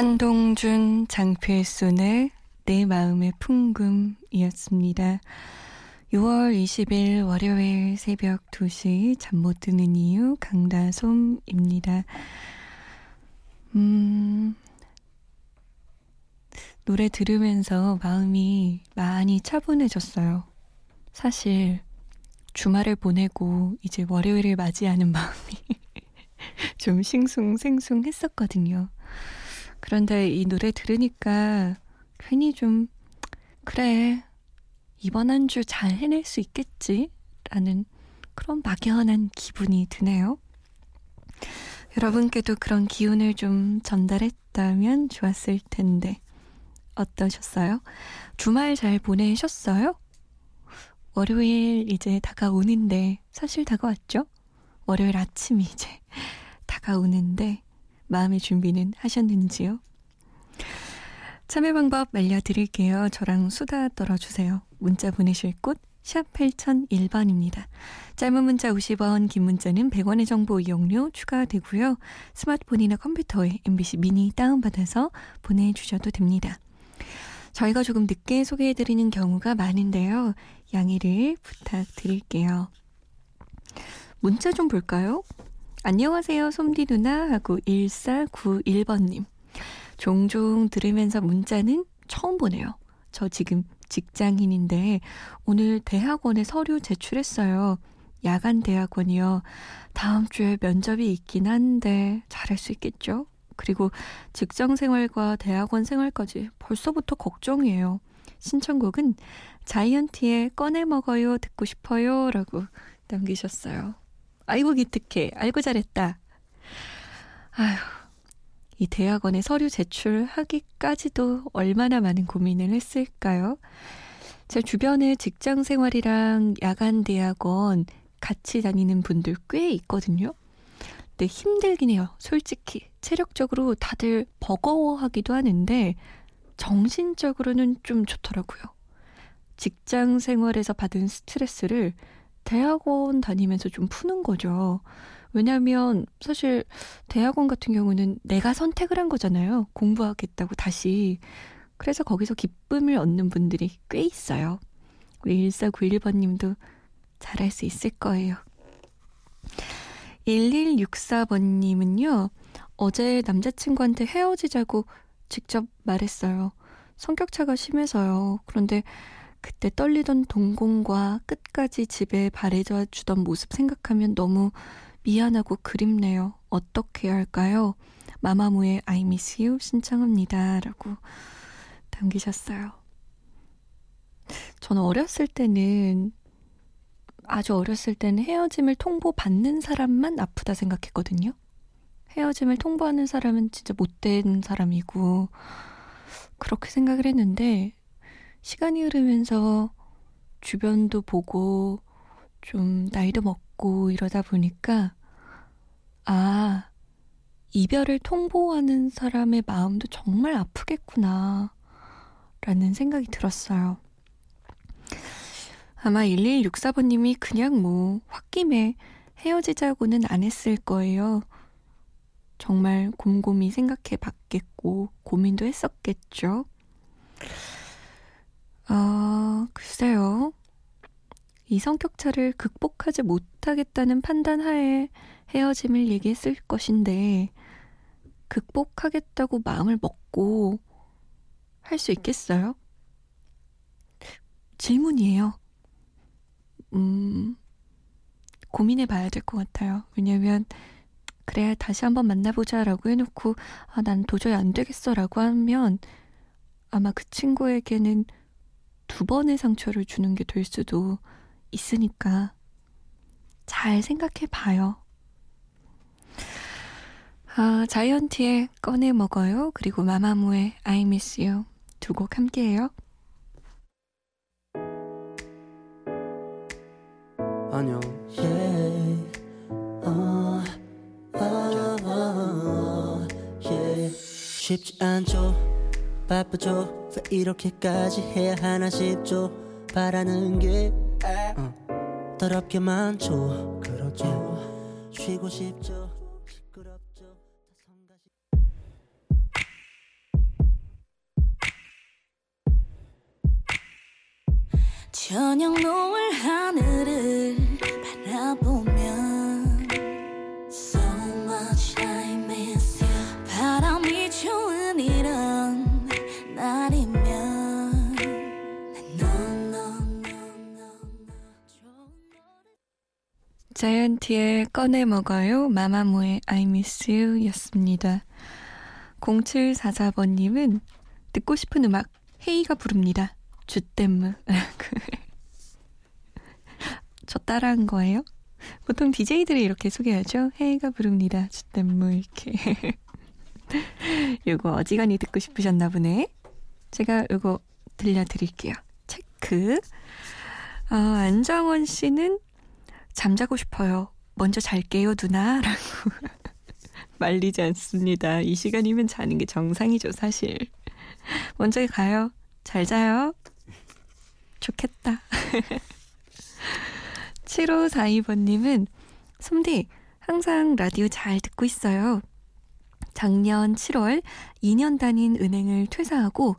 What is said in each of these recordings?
한동준 장필순의 내 마음의 풍금이었습니다. 6월 20일 월요일 새벽 2시 잠 못 드는 이유 강다솜입니다. 음, 노래 들으면서 마음이 많이 차분해졌어요. 사실 주말을 보내고 이제 월요일을 맞이하는 마음이 좀 싱숭생숭했었거든요. 그런데 이 노래 들으니까 괜히 좀 그래 이번 한 주 잘 해낼 수 있겠지 라는 그런 막연한 기분이 드네요. 여러분께도 그런 기운을 좀 전달했다면 좋았을 텐데 어떠셨어요? 주말 잘 보내셨어요? 월요일 이제 다가오는데 사실 다가왔죠? 월요일 아침이 이제 다가오는데 마음의 준비는 하셨는지요? 참여 방법 알려드릴게요. 저랑 수다 떨어주세요. 문자 보내실 곳 샵 8001번입니다. 짧은 문자 50원, 긴 문자는 100원의 정보 이용료 추가되고요. 스마트폰이나 컴퓨터에 MBC 미니 다운받아서 보내주셔도 됩니다. 저희가 조금 늦게 소개해드리는 경우가 많은데요. 양해를 부탁드릴게요. 문자 좀 볼까요? 안녕하세요, 솜디 누나 하고 1491번님. 종종 들으면서 문자는 처음 보네요. 저 지금 직장인인데 오늘 대학원에 서류 제출했어요. 야간 대학원이요. 다음 주에 면접이 있긴 한데 잘할 수 있겠죠? 그리고 직장 생활과 대학원 생활까지 벌써부터 걱정이에요. 신청곡은 자이언티의 꺼내 먹어요 듣고 싶어요 라고 남기셨어요. 아이고 기특해. 알고 잘했다. 아휴. 이 대학원에 서류 제출하기까지도 얼마나 많은 고민을 했을까요? 제 주변에 직장 생활이랑 야간 대학원 같이 다니는 분들 꽤 있거든요. 근데 힘들긴 해요. 솔직히. 체력적으로 다들 버거워하기도 하는데 정신적으로는 좀 좋더라고요. 직장 생활에서 받은 스트레스를 대학원 다니면서 좀 푸는 거죠. 왜냐하면 사실 대학원 같은 경우는 내가 선택을 한 거잖아요. 공부하겠다고 다시. 그래서 거기서 기쁨을 얻는 분들이 꽤 있어요. 우리 1491번님도 잘할 수 있을 거예요. 1164번님은요, 어제 남자친구한테 헤어지자고 직접 말했어요. 성격차가 심해서요. 그런데 그때 떨리던 동공과 끝까지 집에 바래져 주던 모습 생각하면 너무 미안하고 그립네요. 어떻게 해야 할까요? 마마무의 I miss you 신청합니다. 라고 남기셨어요. 저는 어렸을 때는 아주 어렸을 때는 헤어짐을 통보받는 사람만 아프다 생각했거든요. 헤어짐을 통보하는 사람은 진짜 못된 사람이고 그렇게 생각을 했는데 시간이 흐르면서 주변도 보고 좀 나이도 먹고 이러다 보니까 아 이별을 통보하는 사람의 마음도 정말 아프겠구나 라는 생각이 들었어요. 아마 1164번님이 그냥 뭐 홧김에 헤어지자고는 안 했을 거예요. 정말 곰곰이 생각해 봤겠고 고민도 했었겠죠. 아, 글쎄요. 이 성격차를 극복하지 못하겠다는 판단 하에 헤어짐을 얘기했을 것인데, 극복하겠다고 마음을 먹고 할 수 있겠어요? 질문이에요. 음, 고민해 봐야 될 것 같아요. 왜냐면, 그래, 다시 한번 만나보자 라고 해놓고, 아, 난 도저히 안 되겠어 라고 하면, 아마 그 친구에게는 두 번의 상처를 주는 게 될 수도 있으니까 잘 생각해 봐요. 아, 자이언티의 꺼내 먹어요. 그리고 마마무의 I miss you 두 곡 함께 해요. 안녕. Yeah. 어, 어, 어, yeah. 쉽지 않죠. 바쁘죠. 왜 이렇게까지 해야 하나 싶죠. 바라는 게 어, 더럽게 많죠. 그렇죠. 쉬고 싶죠. 자이언티의 꺼내 먹어요. 마마무의 I miss you 였습니다. 0744번님은 듣고 싶은 음악 헤이가 부릅니다. 주댐무. 저 따라한 거예요? 보통 DJ들이 이렇게 소개하죠. 헤이가 부릅니다. 주댐무 이렇게. 요거 어지간히 듣고 싶으셨나 보네. 제가 요거 들려드릴게요. 체크. 아, 안정원 씨는 잠자고 싶어요. 먼저 잘게요, 누나. 라고 말리지 않습니다. 이 시간이면 자는 게 정상이죠, 사실. 먼저 가요. 잘 자요. 좋겠다. 7542번님은, 솜디, 항상 라디오 잘 듣고 있어요. 작년 7월 2년 다닌 은행을 퇴사하고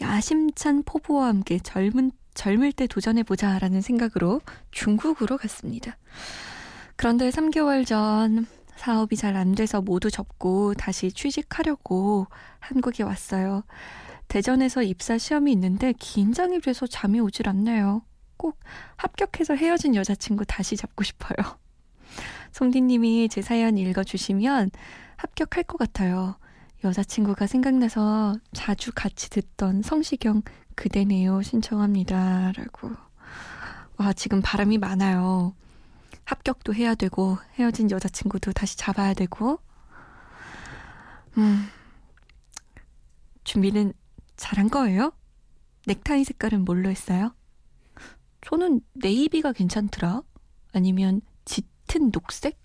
야심찬 포부와 함께 젊은 젊을 때 도전해보자 라는 생각으로 중국으로 갔습니다. 그런데 3개월 전 사업이 잘 안 돼서 모두 접고 다시 취직하려고 한국에 왔어요. 대전에서 입사 시험이 있는데 긴장이 돼서 잠이 오질 않네요. 꼭 합격해서 헤어진 여자친구 다시 잡고 싶어요. 송디님이 제 사연 읽어주시면 합격할 것 같아요. 여자친구가 생각나서 자주 같이 듣던 성시경 그대네요 신청합니다. 라고. 와, 지금 바람이 많아요. 합격도 해야 되고, 헤어진 여자친구도 다시 잡아야 되고. 음, 준비는 잘한 거예요? 넥타이 색깔은 뭘로 했어요? 저는 네이비가 괜찮더라. 아니면 짙은 녹색?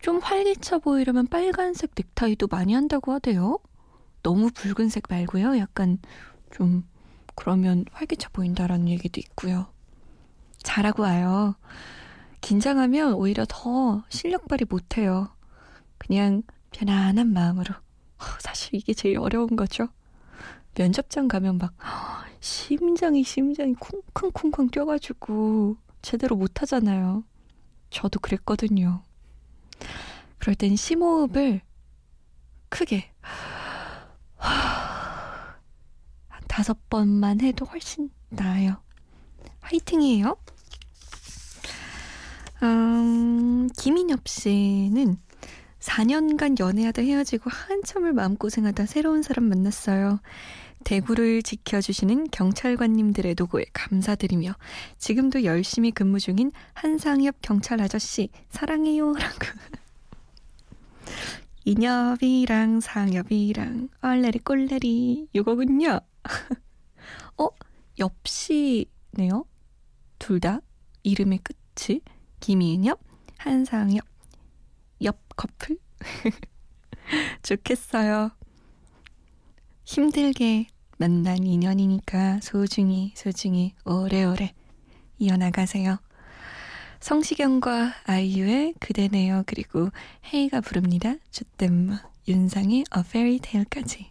좀 활기차 보이려면 빨간색 넥타이도 많이 한다고 하대요. 너무 붉은색 말고요. 약간 좀 그러면 활기차 보인다라는 얘기도 있고요. 잘하고 와요. 긴장하면 오히려 더 실력 발휘 못해요. 그냥 편안한 마음으로. 사실 이게 제일 어려운 거죠. 면접장 가면 막 심장이 심장이 쿵쿵쿵쿵 뛰어가지고 제대로 못하잖아요. 저도 그랬거든요. 그럴 땐 심호흡을 크게 한 다섯 번만 해도 훨씬 나아요. 화이팅이에요. 음, 김인엽 씨는 4년간 연애하다 헤어지고 한참을 마음고생하다 새로운 사람 만났어요. 대구를 지켜주시는 경찰관님들의 노고에 감사드리며 지금도 열심히 근무 중인 한상엽 경찰 아저씨 사랑해요 라고 인엽이랑 상엽이랑 얼레리 꼴레리 요거군요. 어? 엽씨네요. 둘 다 이름의 끝이 김인엽, 한상엽, 옆 커플? 좋겠어요. 힘들게 만난 인연이니까 소중히 소중히 오래오래 이어나가세요. 성시경과 아이유의 그대네요 그리고 헤이가 부릅니다. 주댐 윤상의 A Fairy Tale까지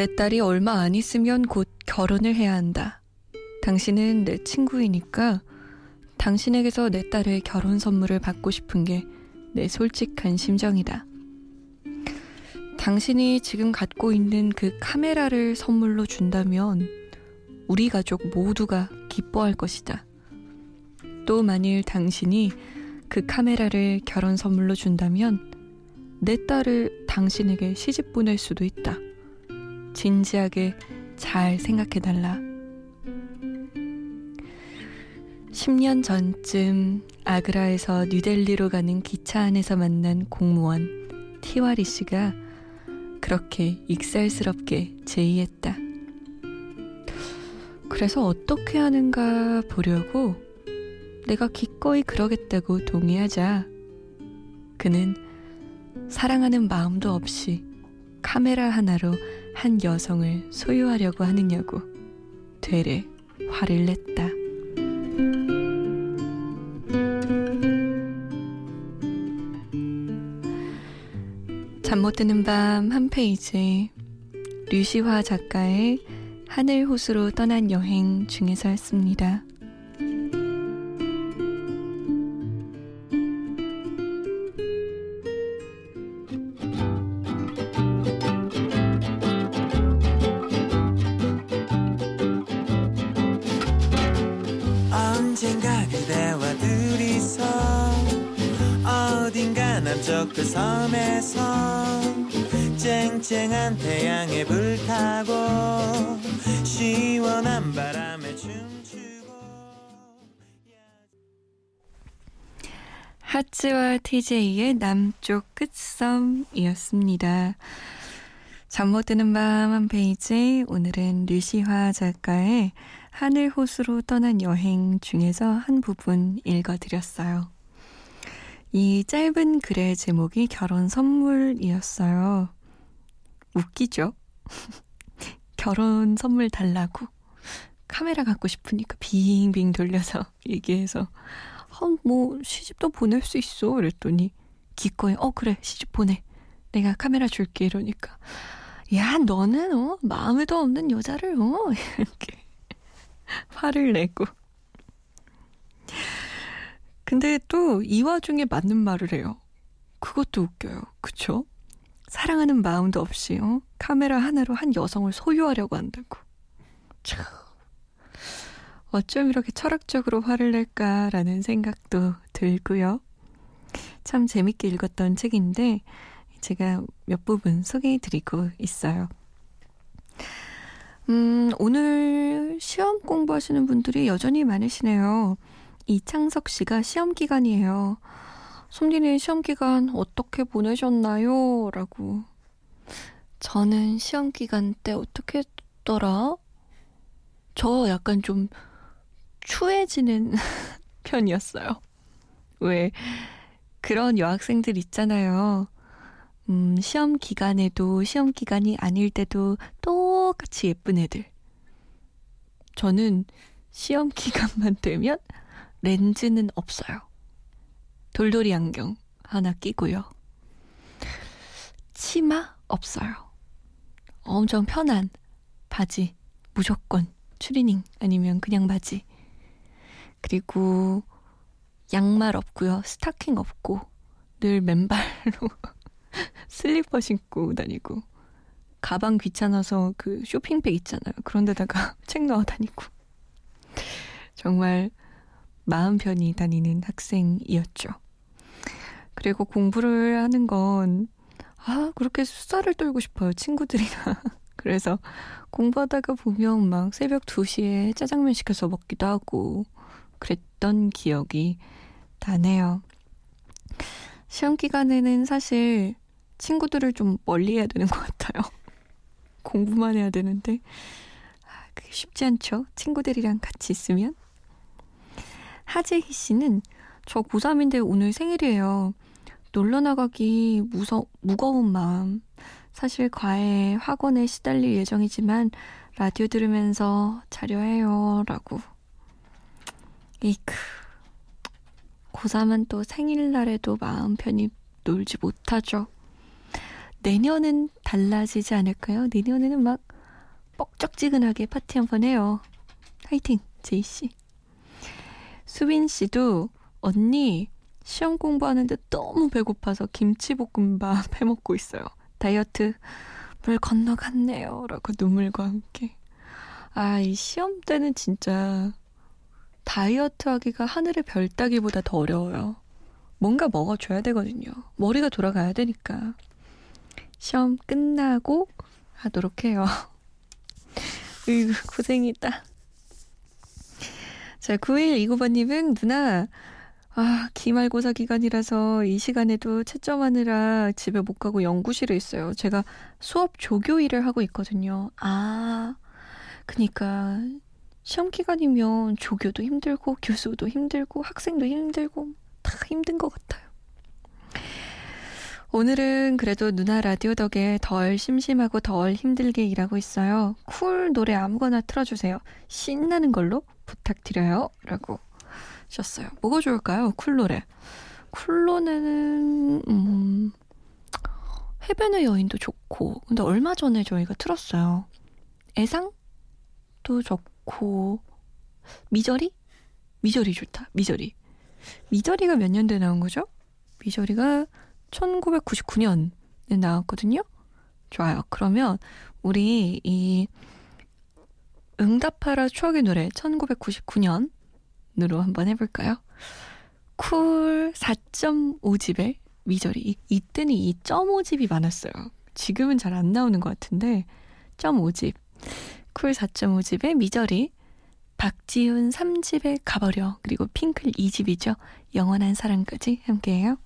내 딸이 얼마 안 있으면 곧 결혼을 해야 한다. 당신은 내 친구이니까 당신에게서 내 딸의 결혼 선물을 받고 싶은 게 내 솔직한 심정이다. 당신이 지금 갖고 있는 그 카메라를 선물로 준다면 우리 가족 모두가 기뻐할 것이다. 또 만일 당신이 그 카메라를 결혼 선물로 준다면 내 딸을 당신에게 시집 보낼 수도 있다. 진지하게 잘 생각해달라. 10년 전쯤 아그라에서 뉴델리로 가는 기차 안에서 만난 공무원 티와리 씨가 그렇게 익살스럽게 제의했다. 그래서 어떻게 하는가 보려고 내가 기꺼이 그러겠다고 동의하자 그는 사랑하는 마음도 없이 카메라 하나로 한 여성을 소유하려고 하느냐고 되레 화를 냈다. 잠 못 드는 밤 한 페이지 류시화 작가의 하늘 호수로 떠난 여행 중에서였습니다. 하츠와 TJ의 남쪽 끝섬이었습니다. 잠 못 드는 밤 한 페이지 오늘은 류시화 작가의 하늘 호수로 떠난 여행 중에서 한 부분 읽어드렸어요. 이 짧은 글의 제목이 결혼 선물이었어요. 웃기죠? 결혼 선물 달라고 카메라 갖고 싶으니까 빙빙 돌려서 얘기해서 어, 뭐 시집도 보낼 수 있어? 이랬더니 기꺼이 어 그래 시집 보내. 내가 카메라 줄게. 이러니까 야 너는 어 마음에도 없는 여자를 어. 이렇게 화를 내고. 근데 또 이 와중에 맞는 말을 해요. 그것도 웃겨요. 그쵸? 사랑하는 마음도 없이 어? 카메라 하나로 한 여성을 소유하려고 한다고. 참 어쩜 이렇게 철학적으로 화를 낼까라는 생각도 들고요. 참 재밌게 읽었던 책인데 제가 몇 부분 소개해 드리고 있어요. 음, 오늘 시험 공부하시는 분들이 여전히 많으시네요. 이창석 씨가 시험 기간이에요. 솜디는 시험 기간 어떻게 보내셨나요? 라고. 저는 시험 기간 때 어떻게 했더라? 저 약간 좀 추해지는 편이었어요. 왜 그런 여학생들 있잖아요. 음, 시험 기간에도 시험 기간이 아닐 때도 똑같이 예쁜 애들. 저는 시험 기간만 되면 렌즈는 없어요. 돌돌이 안경 하나 끼고요. 치마 없어요. 엄청 편한 바지 무조건 추리닝 아니면 그냥 바지. 그리고 양말 없고요. 스타킹 없고 늘 맨발로 슬리퍼 신고 다니고 가방 귀찮아서 그 쇼핑백 있잖아요. 그런 데다가 책 넣어 다니고 정말 마음 편히 다니는 학생이었죠. 그리고 공부를 하는 건, 아, 그렇게 수다를 떨고 싶어요. 친구들이랑. 그래서 공부하다가 보면 막 새벽 2시에 짜장면 시켜서 먹기도 하고 그랬던 기억이 나네요. 시험 기간에는 사실 친구들을 좀 멀리 해야 되는 것 같아요. 공부만 해야 되는데 아, 그게 쉽지 않죠. 친구들이랑 같이 있으면. 하재희 씨는 저 고3인데 오늘 생일이에요. 놀러 나가기 무서, 무거운 마음. 사실 과외 학원에 시달릴 예정이지만 라디오 들으면서 자려 해요. 라고. 이크. 고3은 또 생일날에도 마음 편히 놀지 못하죠. 내년은 달라지지 않을까요? 내년에는 막 뻑적지근하게 파티 한번 해요. 화이팅, 제이씨. 수빈 씨도 언니 시험 공부하는데 너무 배고파서 김치볶음밥 해먹고 있어요. 다이어트 물 건너갔네요. 라고 눈물과 함께. 아, 이 시험 때는 진짜 다이어트 하기가 하늘의 별 따기보다 더 어려워요. 뭔가 먹어줘야 되거든요. 머리가 돌아가야 되니까. 시험 끝나고 하도록 해요. 으이구, 고생이다. 자, 9129번님은 누나, 아, 기말고사 기간이라서 이 시간에도 채점하느라 집에 못 가고 연구실에 있어요. 제가 수업 조교 일을 하고 있거든요. 아, 그니까 시험 기간이면 조교도 힘들고 교수도 힘들고 학생도 힘들고 다 힘든 것 같아요. 오늘은 그래도 누나 라디오 덕에 덜 심심하고 덜 힘들게 일하고 있어요. 쿨 노래 아무거나 틀어주세요. 신나는 걸로 부탁드려요. 라고 하셨어요. 뭐가 좋을까요? 쿨 노래. 쿨 노래는, 음, 해변의 여인도 좋고, 근데 얼마 전에 저희가 틀었어요. 애상도 좋고, Misery? Misery 좋다. Misery. Misery가 몇 년도에 나온 거죠? Misery가 1999년에 나왔거든요. 좋아요. 그러면 우리 이 응답하라 추억의 노래 1999년으로 한번 해볼까요? 쿨 4.5집에 Misery 이때는 이 0.5집이 많았어요. 지금은 잘 안 나오는 것 같은데 0.5집 쿨 4.5집에 미저리 박지훈 3집에 가버려 그리고 핑클 2집이죠. 영원한 사랑까지 함께해요.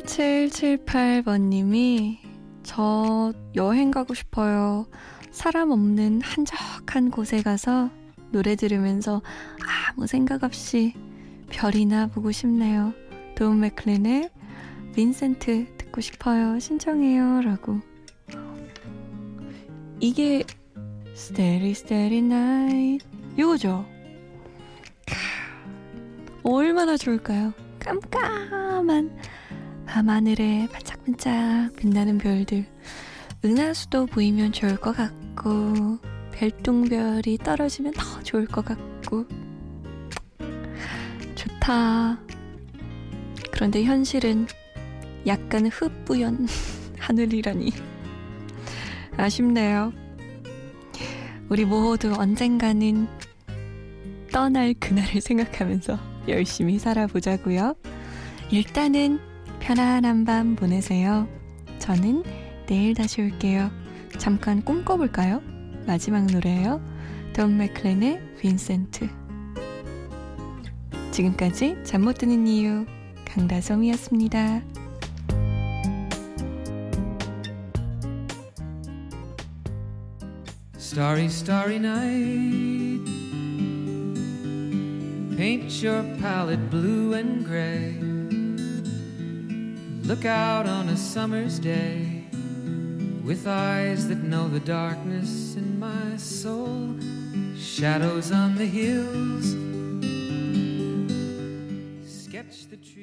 8778번님이 저 여행 가고 싶어요. 사람 없는 한적한 곳에 가서 노래 들으면서 아무 생각 없이 별이나 보고 싶네요. 돈 맥클린의 빈센트 듣고 싶어요. 신청해요. 라고. 이게 starry starry night 이거죠? 얼마나 좋을까요? 깜깜한 밤하늘에 반짝반짝 빛나는 별들 은하수도 보이면 좋을 것 같고 별똥별이 떨어지면 더 좋을 것 같고 같아. 그런데 현실은 약간 흩뿌연 하늘이라니. 아쉽네요. 우리 모두 언젠가는 떠날 그날을 생각하면서 열심히 살아보자고요. 일단은 편안한 밤 보내세요. 저는 내일 다시 올게요. 잠깐 꿈꿔볼까요? 마지막 노래예요. 돈 맥클렌의 빈센트. 지금까지 잠 못 드는 이유 강다솜이었습니다. Starry, starry night. Paint your palette blue and gray. Look out on a summer's day with eyes that know the darkness in my soul. Shadows on the hills. Sketch the trees.